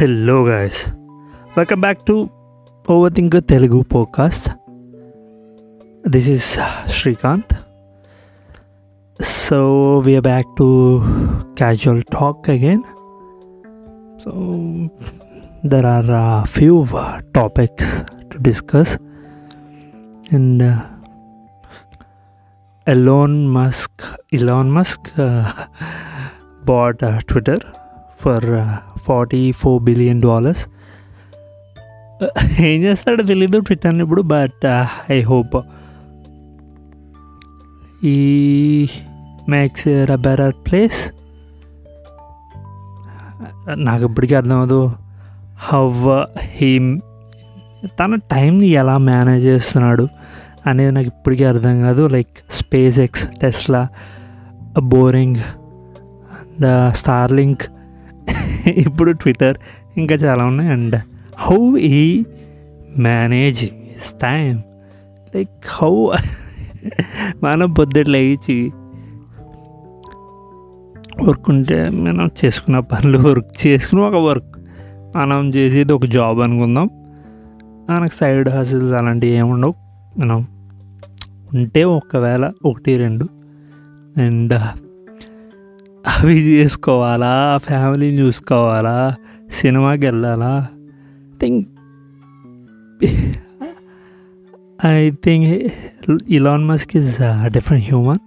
Hello guys. Welcome back to Overthinker Telugu podcast. This is Srikanth. So we are back to casual talk again. So there are a few uh, topics to discuss and uh, Elon Musk Elon Musk uh, bought uh, Twitter for forty four billion dollars ఏం చేస్తాడో తెలీదు ట్విట్టర్ని ఇప్పుడు but I hope he makes a place నాకు ఇప్పటికీ అర్థం అవ్వదు have he uh, తన టైంని ఎలా మేనేజ్ చేస్తున్నాడు అనేది నాకు ఇప్పటికీ అర్థం కాదు. Like SpaceX Tesla Boring and Starlink ఇప్పుడు ట్విట్టర్ ఇంకా చాలా ఉన్నాయి. And how he manages time like how మనం పొద్దుట్లు లేచి వర్క్ ఉంటే మనం చేసుకున్న పనులు వర్క్ చేసుకుని ఒక వర్క్. మనం చేసేది ఒక జాబ్ అనుకుందాం. మనకు సైడ్ హాసిల్స్ అలాంటివి ఏముండవు మనం ఉంటే ఒకవేళ ఒకటి రెండు. అండ్ అవి చేసుకోవాలా? ఫ్యామిలీని చూసుకోవాలా? సినిమాకి వెళ్ళాలా? Think I think Elon Musk is different human.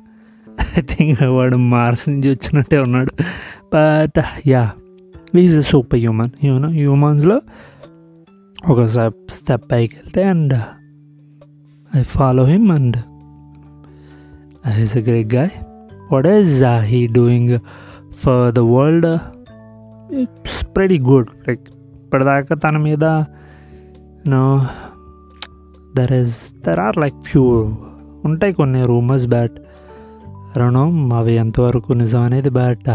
I think వాడు మార్స్ నుంచి వచ్చినట్టే ఉన్నాడు. But yeah is super human. Human హ్యూమన్స్లో ఒక స్టెప్ స్టెప్ పైకి వెళ్తే and I follow him and I is a great guy. What is uh, he doing for the world? It's pretty good like ఇప్పటిదాకా తన మీద no there is there are like few ఉంటాయి కొన్ని rumours but రుణం అవి ఎంతవరకు నిజం అనేది but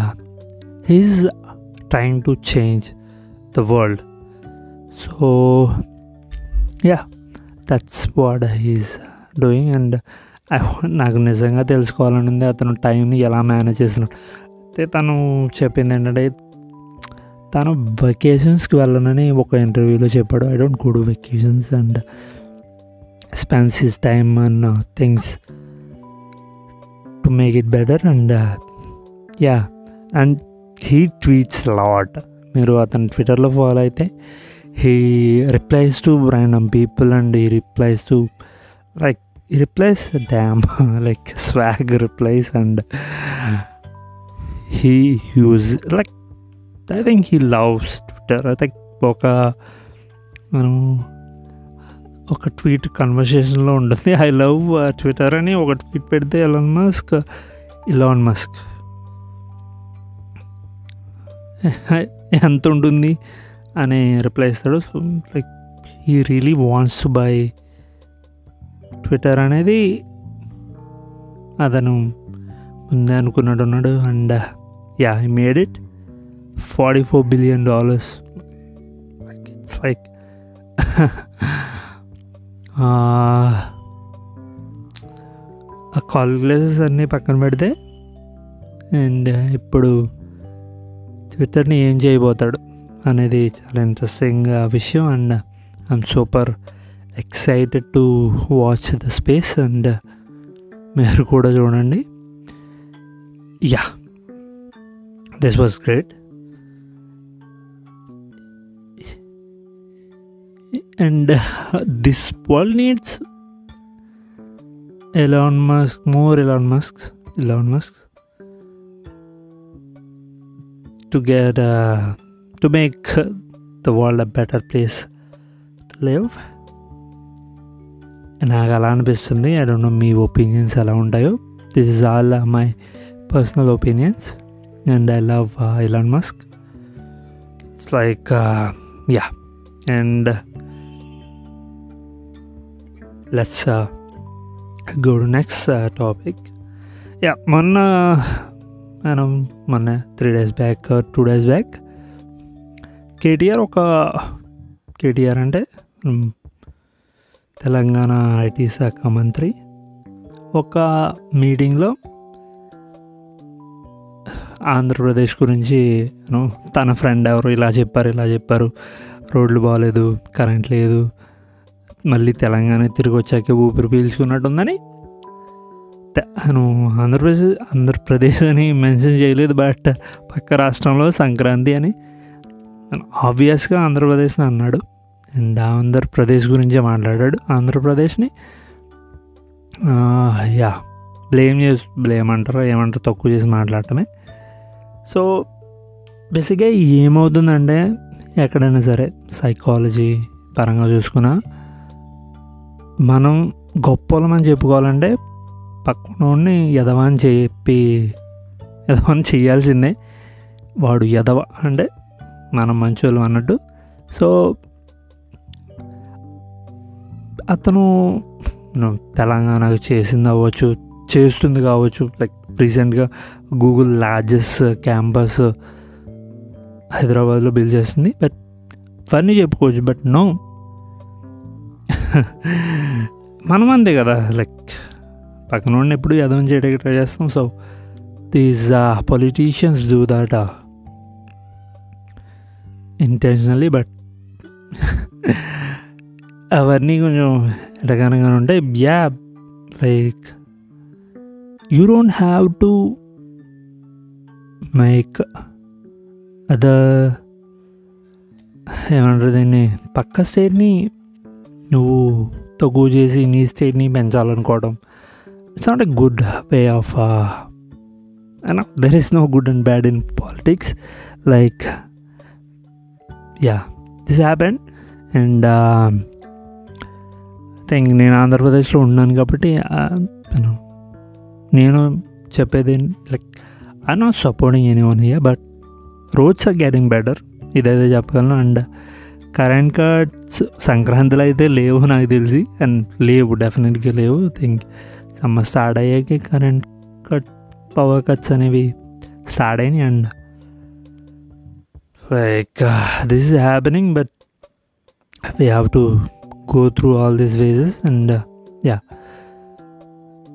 he's trying to change the world so yeah that's what he's doing and నాకు నిజంగా తెలుసుకోవాలని ఉంది. అతను టైంని ఎలా మేనేజ్ చేస్తున్నాడు. అయితే తను చెప్పింది ఏంటంటే తను వెకేషన్స్కి వెళ్ళనని ఒక ఇంటర్వ్యూలో చెప్పాడు. I don't go to vacations and spends his time and things to make it better and yeah and he tweets lot మీరు అతను ట్విట్టర్లో ఫాలో అయితే he replies to random people and he replies to like replies damn like swag replies and he use like i think he loves twitter. I think ఒక మనం ఒక tweet కన్వర్సేషన్లో ఉంటుంది. I love Twitter అని ఒక tweet పెడితే Elon Musk ఇలాన్ Musk ఎంత ఉంటుంది? అని రిప్లై ఇస్తాడు. So like he really wants to buy Twitter అనేది అతను ముందే అనుకున్నాడు ఉన్నాడు and yeah I made it forty four billion dollars it's like ఆ కాల్కులేషన్స్ అన్నీ పక్కన పెడితే అండ్ ఇప్పుడు ట్విట్టర్ని ఏం చేయబోతాడు అనేది చాలా ఇంట్రెస్టింగ్ విషయం and I'm super excited to watch the space and మీరు కూడా చూడండి. Yeah this was great and this world needs Elon Musk more Elon Musk Elon Musk to get to make the world a better place to live నాకు అలా అనిపిస్తుంది. I don't know me opinions ఎలా ఉంటాయో. This is all my personal opinions and I love Elon Musk it's like yeah and let's go to next topic yeah మొన్న మనం మొన్న three days back two days back KTR ఒక కేటీఆర్ అంటే Telangana IT శాఖ మంత్రి. ఒక మీటింగ్లో ఆంధ్రప్రదేశ్ గురించి తన ఫ్రెండ్ ఎవరు ఇలా చెప్పారు ఇలా చెప్పారు. రోడ్లు బాగాలేదు కరెంట్ లేదు. మళ్ళీ తెలంగాణ తిరిగి వచ్చాక ఊపిరి పీల్చుకున్నట్టుందని తె- అను ఆంధ్రప్రదేశ్ ఆంధ్రప్రదేశ్ అని మెన్షన్ చేయలేదు బట్ పక్క రాష్ట్రంలో సంక్రాంతి అని ఆబ్వియస్గా ఆంధ్రప్రదేశ్ అన్నాడు. ఆంధ్రప్రదేశ్ గురించే మాట్లాడాడు. ఆంధ్రప్రదేశ్ని యా బ్లేమ్ చేసి బ్లేమ్ అంటారో ఏమంటారు తక్కువ చేసి మాట్లాడటమే. సో బేసిక్గా ఏమవుతుందంటే ఎక్కడైనా సరే సైకాలజీ పరంగా చూసుకున్నా మనం గొప్పలమని చెప్పుకోవాలంటే పక్కనోడిని ఎదవ అని చెప్పి ఎదవ అని చేయాల్సిందే. వాడు యదవ అంటే మనం మంచోళ్ళు అన్నట్టు. సో అతను తెలంగాణకు చేసింది అవ్వచ్చు చేస్తుంది కావచ్చు లైక్ రీసెంట్గా గూగుల్ లార్జెస్ట్ క్యాంపస్ హైదరాబాద్లో బిల్డ్ చేస్తుంది. బట్ ఫన్నీ చెప్పుకోవచ్చు బట్ నో మనం అంతే కదా లైక్ పక్కన ఉండి ఎప్పుడు యదవం చేయడానికి ట్రై చేస్తాం. So these politicians do that intentionally but అవన్నీ కొంచెం ఎటగానగా ఉంటాయి. Yeah like you don't have to make అద ఏమంటారు దీన్ని పక్క స్టేట్ని నువ్వు తక్కువ చేసి నీ స్టేట్ని పెంచాలనుకోవడం. It's not a good way of there is no good and bad in politics like yeah this happen and thing నేను ఆంధ్రప్రదేశ్లో ఉన్నాను కాబట్టి నేను చెప్పేది like I not supporting any one here but roads are getting better ఇదైతే చెప్పగలను. And current cuts సంక్రాంతిలో అయితే లేవు నాకు తెలిసి. అండ్ లేవు డెఫినెట్గా లేవు. థింక్ సమ్మర్ స్టార్ట్ అయ్యాక కరెంట్ కట్ పవర్ కట్స్ అనేవి స్టార్ట్ అయినాయి. And like this is happening but we have to go through all this wages and yeah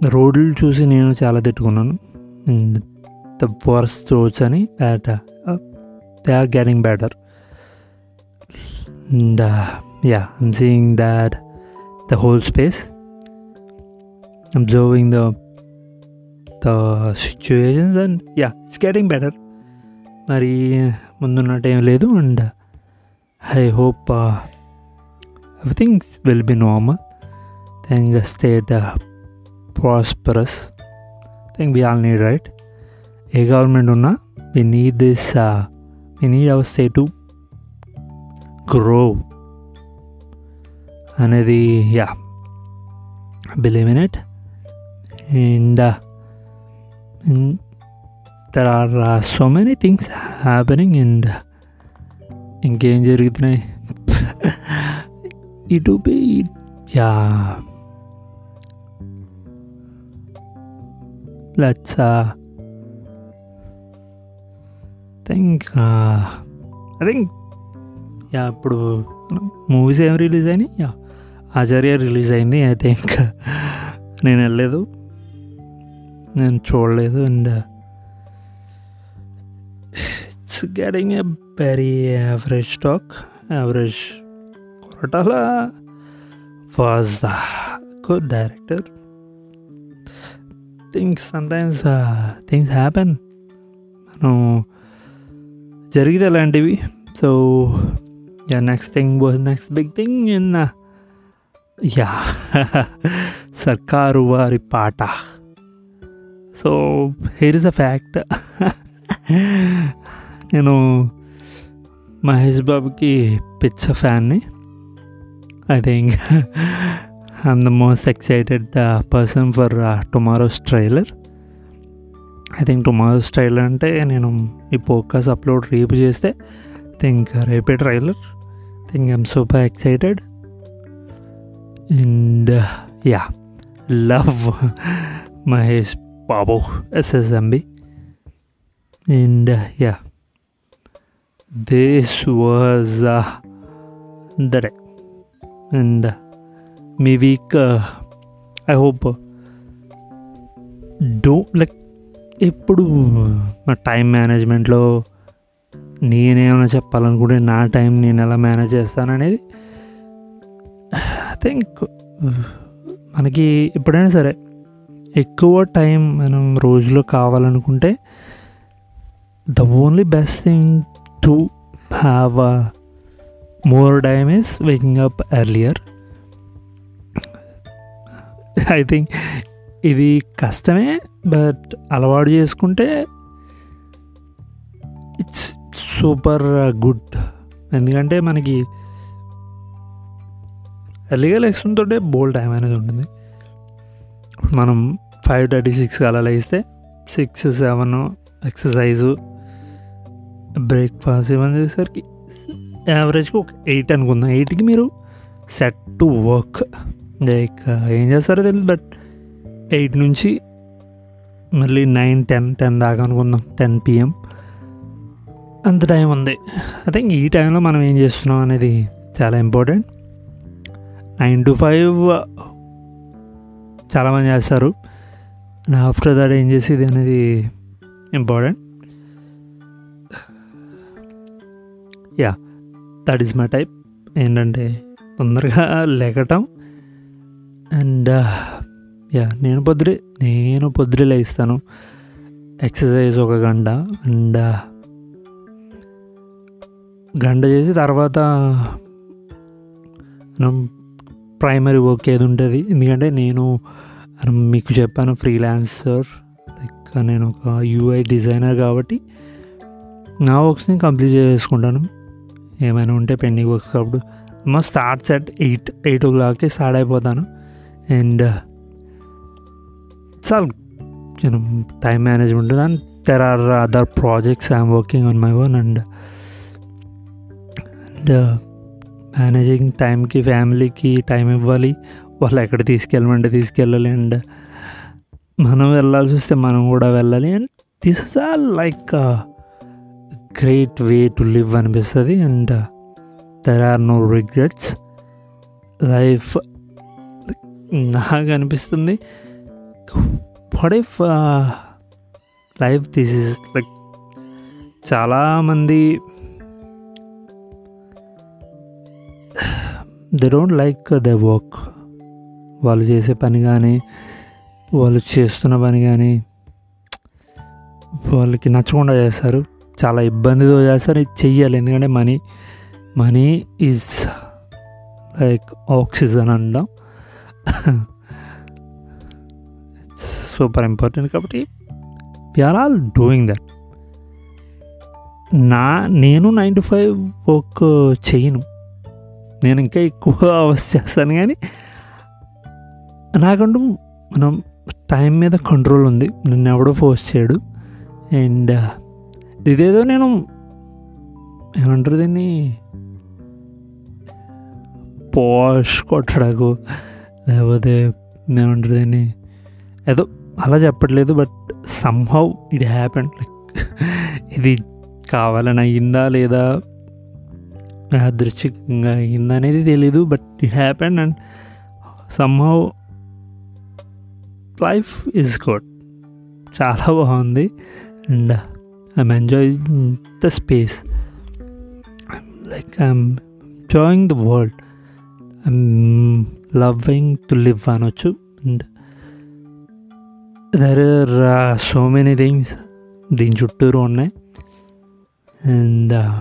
రోడ్లు చూసి నేను చాలా తిట్టుకున్నాను. అండ్ ద వర్స్ట్ రోడ్స్ అని but they are getting better and yeah I'm seeing that the whole space observing the the situations and yeah it's getting better మరి ముందున్నట్టు ఏం లేదు. And I hope everything will be normal thank state prosperous think we all need right A government ఉన్నా we need this we need our state to grow అనేది yeah believe in it and there are so many things happening and ఇంకేం జరుగుతున్నాయి ఇటు be yeah let's uh think uh I think yeah ఇప్పుడు movies ఏం release అయినాయి yeah Acharya release అయింది I think నేను వెళ్ళలేదు నేను చూడలేదు and it's getting a very average stock average Koratala was the good director things sometimes things happen మనం జరిగితే అలాంటివి so yeah next thing was next big thing in yeah Sarkaru Vaari Paata so here is a fact నేను మహేష్ బాబుకి పిచ్చ ఫ్యాన్ని I think I'm the most excited person for tomorrow's trailer I think tomorrow's trailer అంటే నేను ఈ పోకాస్ upload రేపు చేస్తే think రేపే trailer think I'm super excited and yeah love Mahesh Babu SSMB and yeah this was the day and me week I hope do like ఎప్పుడు నా time మేనేజ్మెంట్లో నేనేమైనా చెప్పాలనుకుంటే నా టైం నేను ఎలా మేనేజ్ చేస్తాను అనేది ఐ థింక్ మనకి ఎప్పుడైనా సరే ఎక్కువ టైం మనం రోజులో కావాలనుకుంటే the only best thing to have a more time is waking up earlier I think ఇది కష్టమే బట్ అలవాటు చేసుకుంటే ఇట్స్ సూపర్ గుడ్ ఎందుకంటే మనకి ఎర్లీగా లేస్తుంటే బోల్ టైం అనేది ఉంటుంది. మనం ఫైవ్ థర్టీ సిక్స్ అలా లేస్తే సిక్స్ సెవెన్ ఎక్సర్సైజు బ్రేక్ఫాస్ట్ ఇవన్నీ చేసేసరికి యావరేజ్కి ఒక ఎయిట్ అనుకుందాం. ఎయిట్కి మీరు సెట్ టు వర్క్. లైక్ ఏం చేస్తారో తెలియదు బట్ ఎయిట్ నుంచి మళ్ళీ నైన్ టెన్ టెన్ దాకా అనుకుందాం. Ten PM. అంత టైం ఉంది. ఐ థింక్ ఈ టైంలో మనం ఏం చేస్తున్నాం అనేది చాలా ఇంపార్టెంట్. నైన్ టు ఫైవ్ చాలామంది చేస్తారు. ఆఫ్టర్ దాట్ ఏం చేసేది అనేది important. Yeah. That is my type ఏంటంటే తొందరగా లేకటం. అండ్ యా uh, నేను పొద్దురే నేను పొద్దురే లేస్తాను. ఎక్సర్సైజ్ ఒక గంట. అండ్ uh, గంట చేసి తర్వాత మనం ప్రైమరీ వర్క్ ఏది ఉంటుంది? ఎందుకంటే నేను మీకు చెప్పాను ఫ్రీలాన్సర్ లైక్ నేను ఒక యూఐ డిజైనర్ కాబట్టి నా వర్క్స్ని కంప్లీట్ చేసుకుంటాను. ఏమైనా ఉంటే పెండింగ్ వర్క్స్ అప్పుడు మా స్టార్ట్స్ అట్ ఎయిట్ ఎయిట్ ఓ క్లాక్కి స్టార్ట్ అయిపోతాను. అండ్ చాలా నేను time management and there are other projects I'm working on my own and and managing టైంకి ఫ్యామిలీకి టైం ఇవ్వాలి. వాళ్ళు ఎక్కడ తీసుకెళ్ళమంటే తీసుకెళ్ళాలి. అండ్ మనం వెళ్ళాల్సి వస్తే మనం కూడా వెళ్ళాలి. And this is all like great way to live అనిపిస్తుంది and there are no regrets life నాకు అనిపిస్తుంది what if life this is like చాలామంది they don't like the work వాళ్ళు చేసే పని కానీ వాళ్ళు చేస్తున్న పని కానీ వాళ్ళకి నచ్చకుండా చేస్తారు. చాలా ఇబ్బందితో చేస్తారు. ఇది చెయ్యాలి. ఎందుకంటే money money is like oxygen అంటాం. సూపర్ ఇంపార్టెంట్ కాబట్టి వీఆర్ ఆల్ డూయింగ్ దట్ నా నేను నైన్ టు ఫైవ్ వర్క్ చేయను. నేను ఇంకా ఎక్కువ అవర్స్ చేస్తాను కానీ నాకంటూ మనం టైం మీద కంట్రోల్ ఉంది. నన్ను ఎవడో ఫోర్స్ చేయడు. అండ్ ఇదేదో నేను ఏమంటారు దీన్ని? పాష్ కొట్టడాకు. లేకపోతే ఏమంటారు దీన్ని? ఏదో అలా చెప్పట్లేదు but somehow it happen like ఇది కావాలని అయ్యిందా లేదా? యాదృచ్ఛికంగా అయ్యిందా అనేది తెలీదు but it happen and somehow life is good చాలా బాగుంది. And I'm enjoying the space like I'm enjoying the world I'm loving to live అనొచ్చు there there uh, so many things దీని చుట్టూరు ఉన్నాయి. అండ్ uh,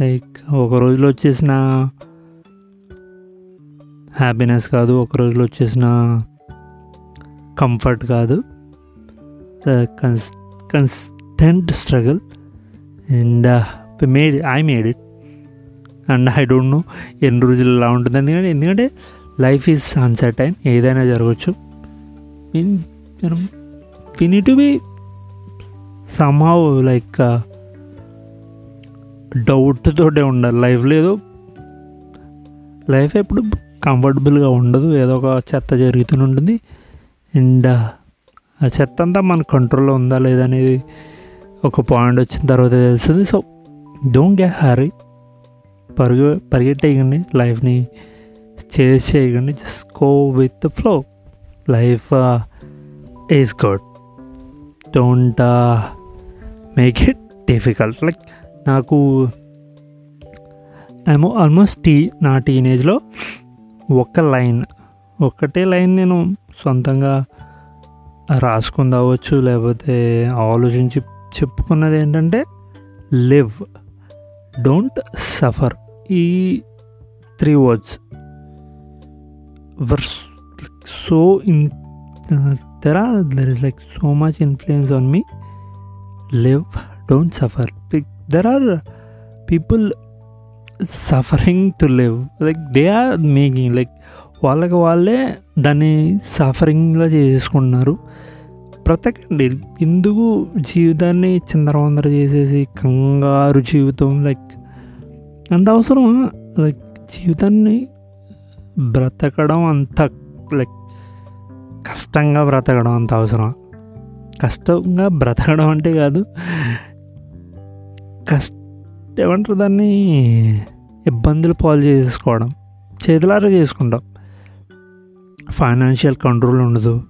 లైక్ ఒక రోజులో వచ్చేసిన happiness కాదు. ఒక రోజులో వచ్చేసిన కంఫర్ట్ కాదు. Uh, cons cons constant struggle and made I made it and I don't know ఎన్ని రోజులు ఎలా ఉంటుంది? ఎందుకంటే ఎందుకంటే లైఫ్ ఈజ్ అన్సర్టైన్ ఏదైనా జరగచ్చు. మీన్ మనం we need to be somehow like డౌట్తోటే ఉండాలి. లైఫ్ లేదు లైఫ్ ఎప్పుడు కంఫర్టబుల్గా ఉండదు. ఏదో ఒక చెత్త జరుగుతూనే ఉంటుంది. అండ్ uh, ఆ చెత్త అంతా మన కంట్రోల్లో ఉందా లేదా అనేది ఒక పాయింట్ వచ్చిన తర్వాత తెలుస్తుంది? సో డోంట్ గెట్ హ్యారీ పరుగు పరిగెట్టేయకండి. లైఫ్ని చేసి చేయకండి. Just go with the flow life is good don't make it difficult like నాకు ఏమో ఆల్మోస్ట్ టీ నా టీనేజ్లో ఒక లైన్ ఒక్కటే లైన్ నేను సొంతంగా రాసుకుందావచ్చు లేకపోతే ఆలోచించి చెప్పుకున్నది ఏంటంటే లివ్ డోంట్ సఫర్ ఈ three words were so in there are there is like so much influence on me live don't suffer there are people suffering to live like they are making like వాళ్ళకి వాళ్ళే దాన్ని సఫరింగ్లా చేసుకుంటున్నారు బ్రతకండి. ఎందుకు జీవితాన్ని చిందరవందర చేసేసి కంగారు జీవితం? లైక్ అంత అవసరం లైక్ జీవితాన్ని బ్రతకడం అంత లైక్ కష్టంగా బ్రతకడం అంత అవసరం కష్టంగా బ్రతకడం అంటే కాదు. కష్ట ఏమంటారు దాన్ని? ఇబ్బందులు పాలు చేసుకోవడం చేతులారా చేసుకుంటాం. ఫైనాన్షియల్ కంట్రోల్ ఉండదు.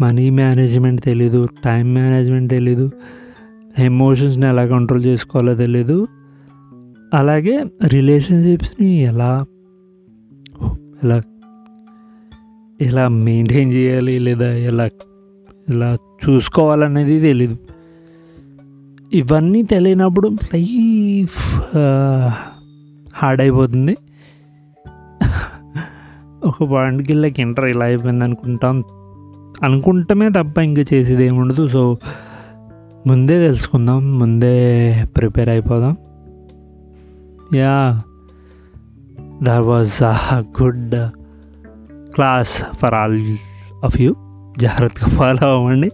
మనీ మేనేజ్మెంట్ తెలీదు టైం మేనేజ్మెంట్ తెలీదు ఎమోషన్స్ని ఎలా కంట్రోల్ చేసుకోవాలో తెలీదు. అలాగే రిలేషన్షిప్స్ని ఎలా ఎలా ఎలా మెయింటైన్ చేయాలి లేదా ఎలా ఎలా చూసుకోవాలనేది తెలీదు. ఇవన్నీ తెలియనప్పుడు లైఫ్ హార్డ్ అయిపోతుంది ఒక పాయింట్కి వెళ్ళకి ఇంటర్ ఇలా అయిపోయింది అనుకుంటాం అనుకుంటమే తప్ప ఇంకా చేసేది ఏముండదు సో ముందే తెలుసుకుందాం ముందే ప్రిపేర్ అయిపోదాం. Yeah there was a good class for all of you జాగ్రత్తగా ఫాలో అవ్వండి.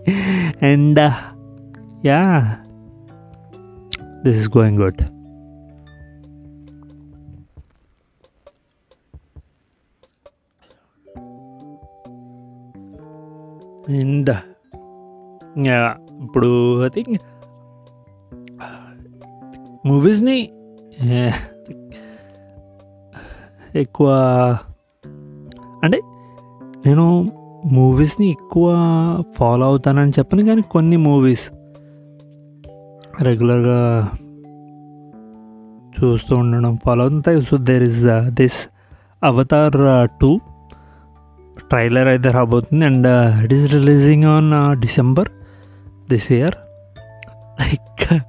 And yeah this is going good and ఇప్పుడు ఐ థింక్ మూవీస్ని ఎక్కువ అంటే నేను మూవీస్ని ఎక్కువ ఫాలో అవుతానని చెప్పను కానీ కొన్ని మూవీస్ రెగ్యులర్గా చూస్తూ ఉండడం ఫాలో అవుతుంది so there is this Avatar two trailer అయితే రాబోతుంది and it is releasing on December this year like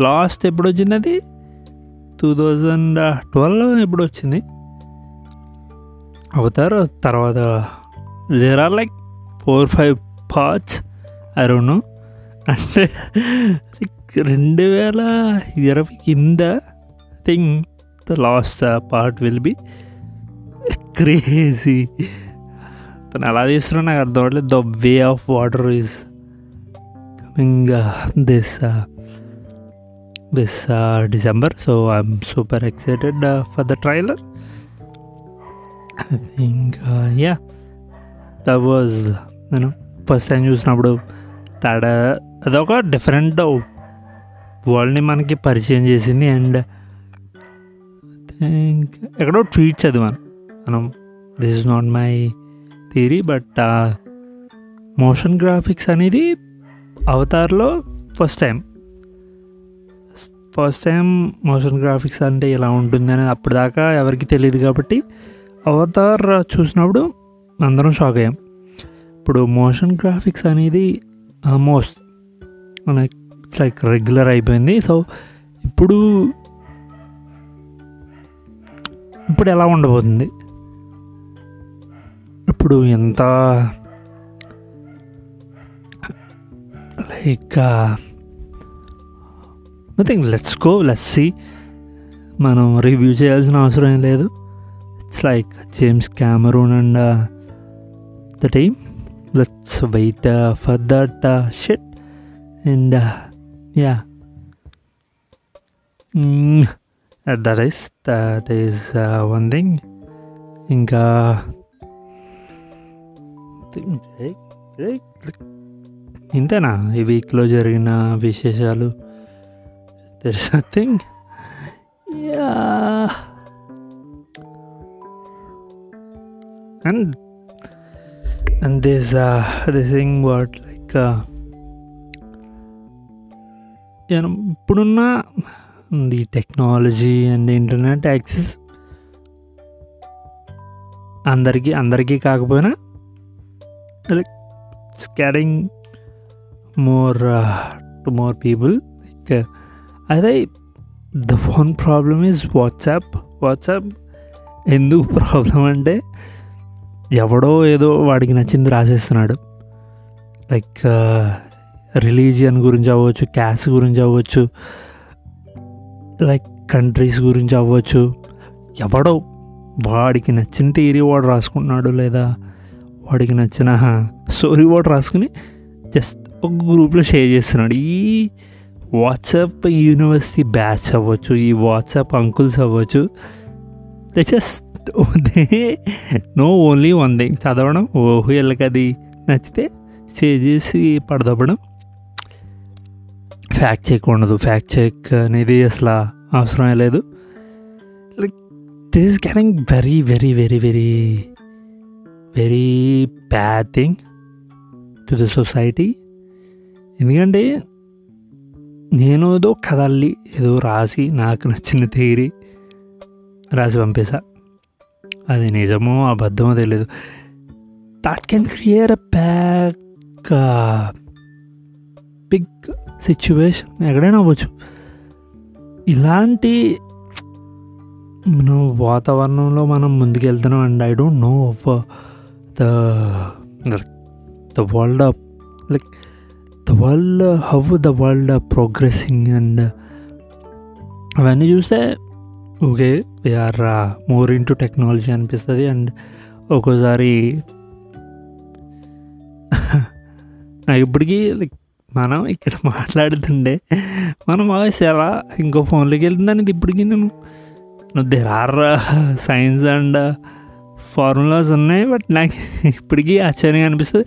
last ఎప్పుడు వచ్చింది అది టూ థౌజండ్ ట్వెల్వ్ ఎప్పుడు వచ్చింది? అవతార్ తర్వాత there are like four five parts I అంటే రెండు వేల ఇరవై కింద thing the last part will be crazy తను ఎలా తీస్తున్నా నాకు అర్థం అవ్వట్లేదు. The way of water is coming this this December so I'm super excited for the trailer I think yeah the was నేను ఫస్ట్ టైం చూసినప్పుడు తేడా అదొక డిఫరెంట్ వరల్డ్ని మనకి పరిచయం చేసింది. అండ్ థింక్ ఎక్కడో ట్వీట్ చదివాను. మనం this is not my theory but motion graphics అనేది అవతార్లో first time first time motion graphics అంటే ఇలా ఉంటుంది అనేది అప్పటిదాకా ఎవరికి తెలియదు కాబట్టి అవతార్ చూసినప్పుడు అందరం షాక్ అయ్యాం. ఇప్పుడు మోషన్ గ్రాఫిక్స్ అనేది almost like it's like regular అయిపోయింది. సో ఇప్పుడు ఇప్పుడు ఎలా ఉండబోతుంది? ఇప్పుడు ఎంత like I think let's go let's see మనం రివ్యూ చేయాల్సిన అవసరం ఏం లేదు. It's like James Cameron and the team let's wait for that shit and yeah that is that is one thing ఇంకా ఇంతేనా? ఈ వీక్లో జరిగిన విశేషాలు? There yeah and thing what like uh, you know ఇప్పుడున్న the technology and internet access అందరికీ అందరికీ కాకపోయినా like scaring more to more people like అదే the phone problem is WhatsApp WhatsApp ఎందుకు ప్రాబ్లం అంటే ఎవడో ఏదో వాడికి నచ్చింది రాసేస్తున్నాడు. లైక్ రిలీజియన్ uh, గురించి అవ్వచ్చు క్యాస్ట్ గురించి అవ్వచ్చు లైక్ కంట్రీస్ గురించి అవ్వచ్చు. ఎవడో వాడికి నచ్చిన థియరీ వాడు రాసుకుంటున్నాడు లేదా వాడికి నచ్చిన స్టోరీ వాడు రాసుకుని జస్ట్ ఒక గ్రూప్లో షేర్ చేస్తున్నాడు. ఈ వాట్సాప్ యూనివర్సిటీ బ్యాచ్ అవ్వచ్చు ఈ వాట్సాప్ అంకుల్స్ అవ్వచ్చు they just they know only one thing చదవడం ఓహో వీళ్ళకి అది నచ్చితే షేర్ చేసి పడదవ్వడం ఫ్యాక్ట్ చెక్ ఉండదు. ఫ్యాక్ట్ చెక్ అనేది అసలు అవసరమే లేదు. Like this is getting very very very very very bad thing to the society ఎందుకంటే నేను ఏదో కదల్లి ఏదో రాసి నాకు నచ్చిన థియరీ రాసి పంపేశా అది నిజమో అబద్ధమో తెలియదు that can create a pack big situation ఎక్కడైనా అవ్వచ్చు. ఇలాంటి మనం వాతావరణంలో మనం ముందుకెళ్తున్నాం and I don't know of the the world like the world how the world progressing and అవన్నీ చూస్తే okay we're more in to technology అనిపిస్తుంది అండ్ ఒక్కోసారి నాకు ఇప్పటికీ లైక్ మనం ఇక్కడ మాట్లాడుతుండే మన వాయిస్ ఎలా ఇంకో ఫోన్లోకి వెళ్తుందని ఇప్పటికీ నేను there are science and formulas ఉన్నాయి బట్ నాకు ఇప్పటికీ ఆశ్చర్యంగా అనిపిస్తుంది.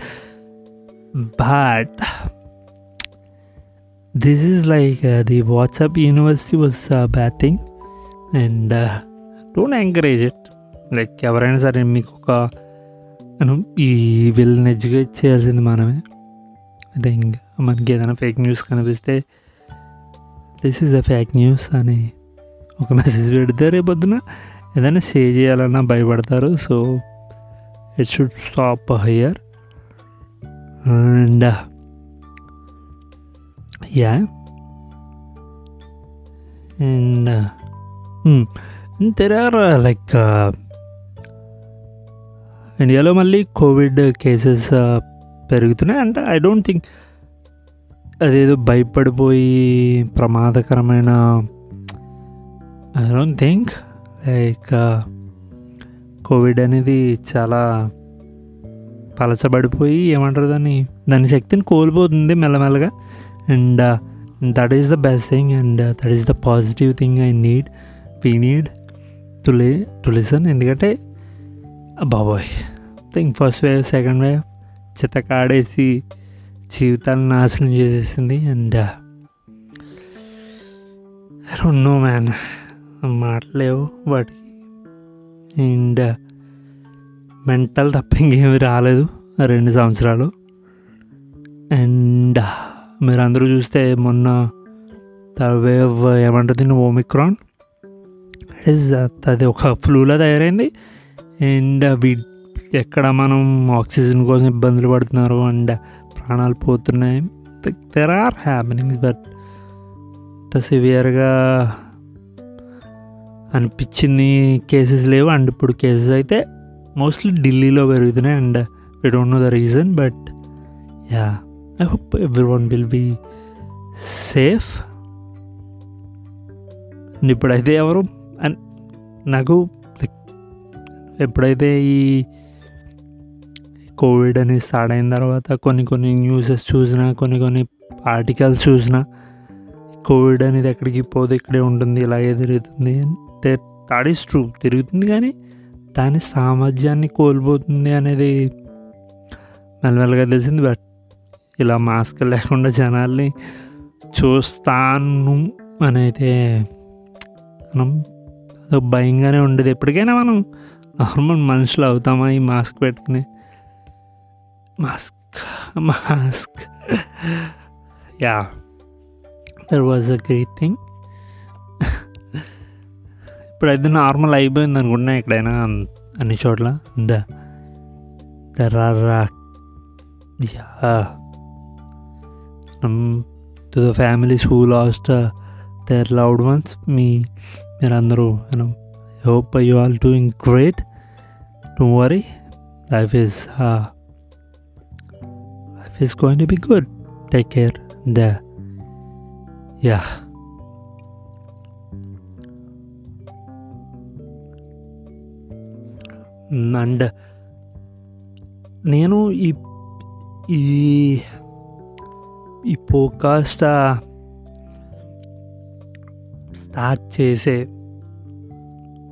But this is like the WhatsApp university was bad thing and don't encourage it like ఎవరైనా సరే మీకు ఒక ఈ వీళ్ళని ఎడ్యుకేట్ చేయాల్సింది మనమే. ఐ ఇంకా మనకి ఏదైనా ఫేక్ న్యూస్ కనిపిస్తే this is a fake news అని ఒక మెసేజ్ పెడితే రేపొద్దున ఏదైనా సే చేయాలన్నా భయపడతారు. So it should stop higher and yeah and there are like ఇండియాలో మళ్ళీ కోవిడ్ కేసెస్ uh, పెరుగుతున్నాయి. అంటే ఐ డోంట్ థింక్ అదేదో భయపడిపోయి ప్రమాదకరమైన I don't think like covid అనేది చాలా పలచబడిపోయి ఏమంటారు దాన్ని? దాని శక్తిని కోల్పోతుంది మెల్లమెల్లగా. And that is the best thing and that is the positive thing I need we need to lay to listen ఎందుకంటే బాబోయ్ think first wave second wave చిత్తకాడేసి జీవితాలను నాశనం చేసేసింది అండ్ నో మ్యాన్ మాటలేవు వాటికి. అండ్ మెంటల్ తప్ప ఇంకేమి రాలేదు రెండు సంవత్సరాలు. అండ్ మీరు అందరూ చూస్తే మొన్న థర్డ్ వేవ్ ఏమంటుంది ఓమిక్రాన్ ఇట్ ఈస్ uh, అది ఒక ఫ్లూలా తయారైంది. అండ్ వీ ఎక్కడ మనం ఆక్సిజన్ కోసం ఇబ్బందులు పడుతున్నారు? అండ్ ప్రాణాలు పోతున్నాయి. దెర్ ఆర్ హ్యాపెనింగ్స్ బట్ ఇంత సివియర్గా అనిపించింది కేసెస్ లేవు. అండ్ ఇప్పుడు కేసెస్ అయితే మోస్ట్లీ ఢిల్లీలో పెరుగుతున్నాయి. And we don't know the reason but yeah I hope everyone will be safe and ఇప్పుడైతే ఎవరు నాకు ఎప్పుడైతే ఈ కోవిడ్ అనేది స్టార్ట్ అయిన తర్వాత కొన్ని కొన్ని న్యూసెస్ చూసినా కొన్ని కొన్ని ఆర్టికల్స్ చూసినా కోవిడ్ అనేది ఎక్కడికి పోదు ఇక్కడే ఉంటుంది ఇలాగే తిరుగుతుంది. దాట్ ఈస్ ట్రూ తిరుగుతుంది కానీ దాని సామర్థ్యాన్ని కోల్పోతుంది అనేది మెల్లమెల్లగా తెలిసింది. బట్ ఇలా మాస్క్ లేకుండా జనాల్ని చూస్తాను అని అయితే మనం అదొక భయంగానే ఉండేది. ఎప్పటికైనా మనం నార్మల్ మనుషులు అవుతామా ఈ మాస్క్ పెట్టుకుని? Mask mask yeah there was a great thing ఇప్పుడైతే నార్మల్ అయిపోయింది అనుకుంటున్నా ఎక్కడైనా అన్ని చోట్ల. The there yeah. To the families who lost their loved ones మీ మీరందరూ hope you all doing great. Don't worry life is life is going to be good. Take care the yeah. And నేను ఈ ఈ ఈ podcast start చేసే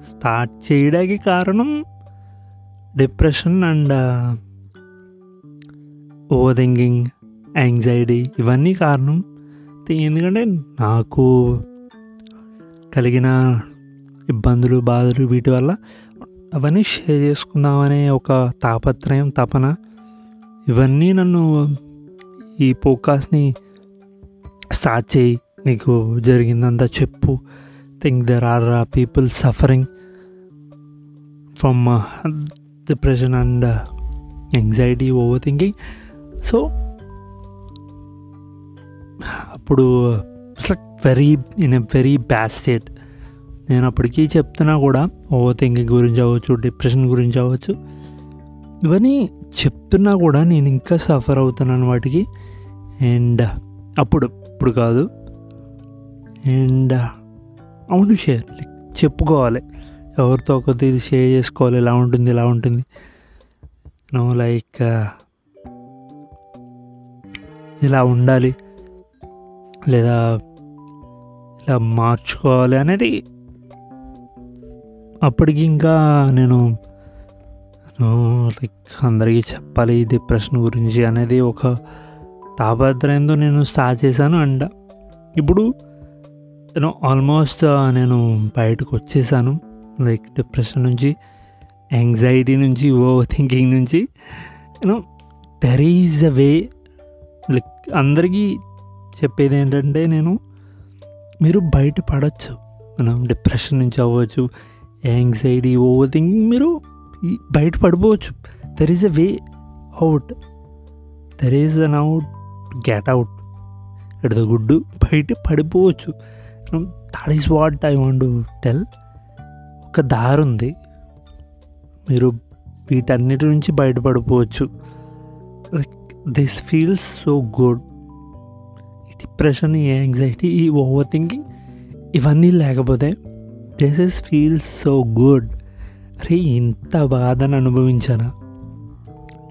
start చేయడానికి కారణం depression and over thinking anxiety ఇవన్నీ కారణం. ఎందుకంటే నాకు కలిగిన ఇబ్బందులు బాధలు వీటి వల్ల అవన్నీ షేర్ చేసుకుందామనే ఒక తాపత్రయం తపన. ఇవన్నీ నన్ను ఈ పోడ్కాస్ట్ని స్టార్ట్ చేయి. నీకు జరిగిందంతా చెప్పు. Think there are people suffering from depression and anxiety over thinking so అప్పుడు very in a very bad state నేను అప్పటికీ చెప్తున్నా కూడా ఓవర్ థింకింగ్ గురించి అవ్వచ్చు డిప్రెషన్ గురించి అవ్వచ్చు. ఇవన్నీ చెప్తున్నా కూడా నేను ఇంకా సఫర్ అవుతున్నాను వాటికి. అండ్ అప్పుడు ఇప్పుడు కాదు. అండ్ అవును షేర్ చెప్పుకోవాలి. ఎవరితో ఒకరితో ఇది షేర్ చేసుకోవాలి ఇలా ఉంటుంది ఇలా ఉంటుంది. నో లైక్ ఇలా ఉండాలి. లేదా ఇలా మార్చుకోవాలి అనేది అప్పటికి ఇంకా నేను లైక్ అందరికీ చెప్పాలి డిప్రెషన్ గురించి అనేది ఒక తాపత్రయంతో నేను స్టార్ట్ చేశాను. అండ్ ఇప్పుడు నేను ఆల్మోస్ట్ నేను బయటకు వచ్చేసాను. లైక్ డిప్రెషన్ నుంచి యాంగ్జైటీ నుంచి ఓవర్ థింకింగ్ నుంచి. You know there is a way like అందరికీ చెప్పేది ఏంటంటే నేను మీరు బయటపడవచ్చు మనం డిప్రెషన్ నుంచి అవ్వచ్చు యాంగ్జైటీ ఓవర్ థింకింగ్ మీరు ఈ- బయట పడిపోవచ్చు. There is a way out there is an out get out it the గుడ్డు బయట పడిపోవచ్చు. That is what I want to tell ఒక దారి ఉంది. మీరు వీటన్నిటి నుంచి బయటపడిపోవచ్చు like this feels so good ఈ డిప్రెషన్ ఈ యాంగ్జైటీ ఈ ఓవర్ థింకింగ్ ఇవన్నీ లేకపోతే this is feels so good అరే ఇంత బాధను అనుభవించానా?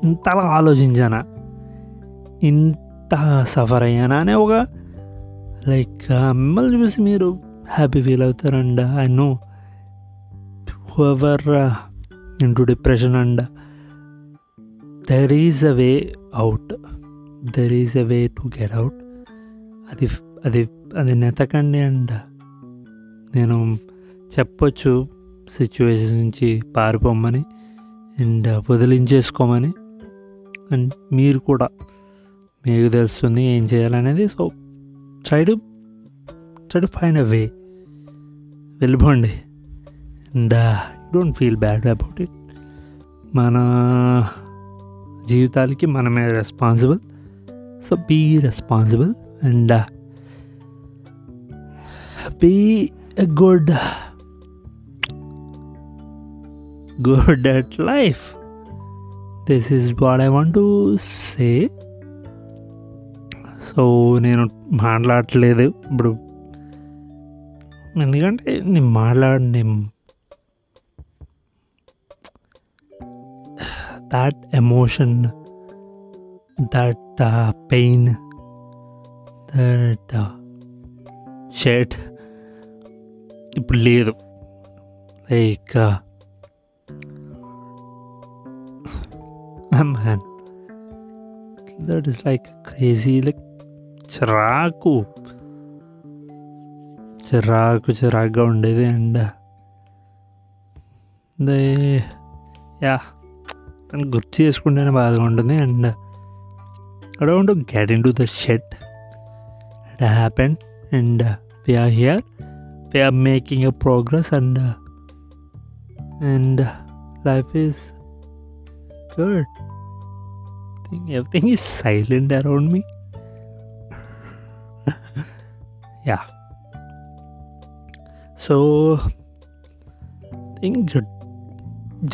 ఇంతలా ఆలోచించానా? ఇంత సఫర్ అయ్యానా అనే ఒక లైక్ మిమ్మల్ని చూసి మీరు హ్యాపీ ఫీల్ అవుతారు I know whoever into depression and there is a way out there is a way to get out అది అది అది నెతకండి అండ్ నేను చెప్పొచ్చు సిచ్యువేషన్ నుంచి పారిపోమని అండ్ వదిలించేసుకోమని. అండ్ మీరు కూడా మీకు తెలుస్తుంది ఏం చేయాలనేది. So try to try to a way వెళ్ళిపోండి. And don't feel bad about it మన జీవితాలకి మనమే responsible so be responsible and be a good good at life this is what I want to say so నేను మాట్లాడట్లేదు ఇప్పుడు ఎందుకంటే నేను మాట్లాడి that emotion that pain that shirt ఇప్పుడు లేదు like man that is like crazy like చిరాకు చిరాకు చిరాకుగా ఉండేది అండ్ దే యా తను గుర్తు చేసుకుంటేనే బాధగా ఉంటుంది and I don't want to get into the shit that happened, and uh, we are here. We are making a progress, and uh, good. I think everything is silent around me. yeah. So, I think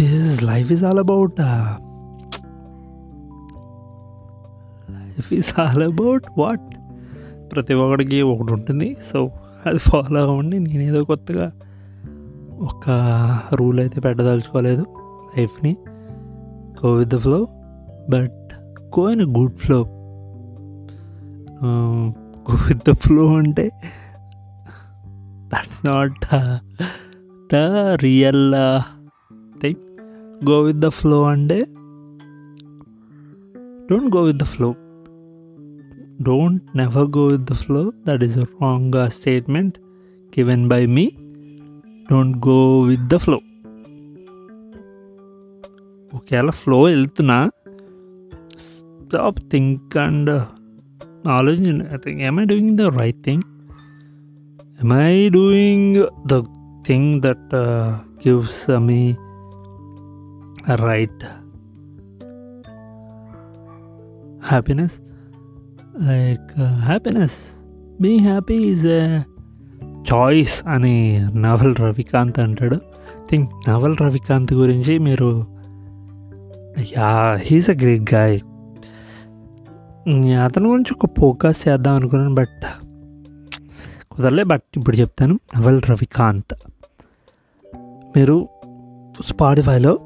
this life is all about. Uh, life is all about what ప్రతి ఒక్కడికి ఒకటి ఉంటుంది so అది follow అవ్వండి నేనేదో కొత్తగా ఒక rule అయితే పెట్టదలుచుకోలేదు లైఫ్ని go with the flow, but go in a good flow. Uh, go with the flow and that's not uh, the real uh, thing. Go with the flow and don't go with the flow. Don't never go with the flow. That is a wrong uh, statement given by me. Don't go with the flow. ఒకవేళ flow వెళ్తున్నా. Stop think and ఆలోచించండి I think am I doing the right thing am I doing the thing that gives me right happiness like happiness be happy is a choice అని నవల్ రవికాంత్ అంటాడు. Think Naval Ravikant గురించి మీరు yeah he's a great guy అతని గురించి ఒక focus చేద్దాం అనుకున్నాను but కుదరలే but ఇప్పుడు చెప్తాను. నవల్ రవికాంత్. మీరు స్పాటిఫైలో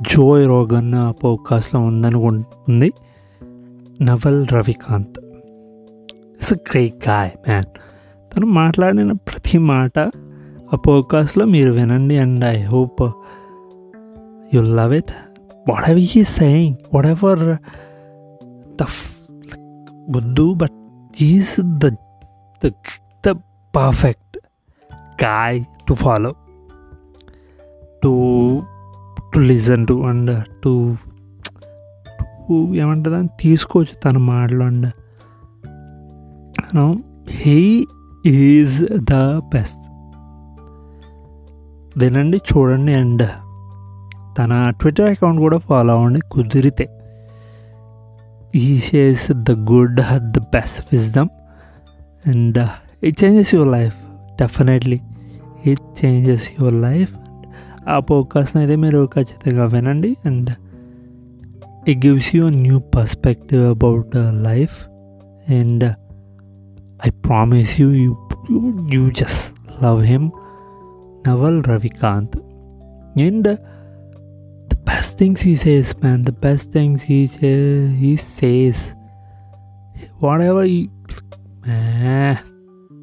జోయ్ రోగన్ పోడ్కాస్ట్లో ఉందనుకుంటుంది. Naval Ravikant. It's a great guy man తను మాట్లాడిన ప్రతి మాట ఆ పోడ్కాస్ట్లో మీరు వినండి and I hope you love it whatever he saying whatever the వద్దు but is the the perfect guy to follow to to listen to and to ఏమంటుంది అని తీసుకోవచ్చు తన మాటలు and he is the best వినండి చూడండి అండ్ తన Twitter account కూడా ఫాలో అవ్వండి కుదిరితే. ఈ షేస్ the good the best wisdom and it changes your life definitely it changes your life ఆ పోడ్కాస్ట్ని అయితే మీరు ఖచ్చితంగా వినండి and it gives you new perspective about life and I promise you you you just love him Naval Ravikant and things he says man. The best things he uh, he says. Whatever he eh.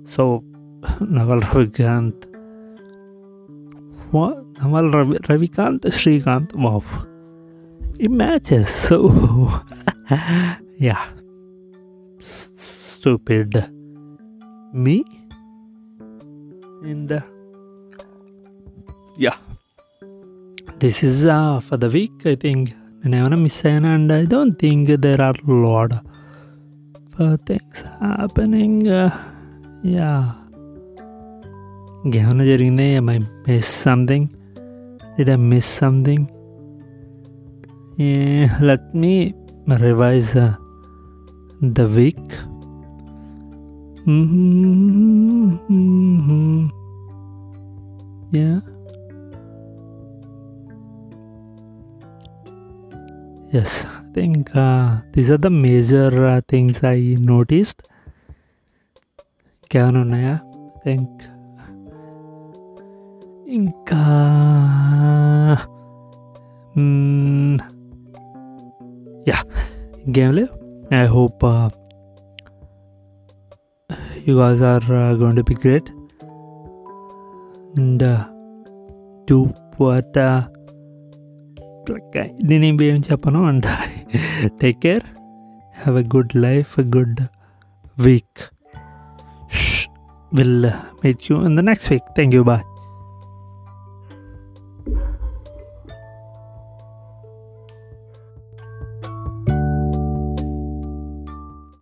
so naval ravikant. What? Naval Ravi, ravikant srikanth wow. It matches so yeah. Stupid. Me? And uh, yeah this is uh, for the week i think and i want to miss and i don't think there are a lot of things happening uh, yeah ఇంకేమైనా జరిగిందే I miss something did I miss something Yeah, let me revise uh, the Yes, I think uh, these are the major uh, things I noticed. क्या ఉన్నాయా I think ఇంకా yeah game i hope uh, you guys are uh, going to be great and uh, do what uh, నేనేం ఏం చెప్పను and take care have a good life a good week will make you in the next week thank you bye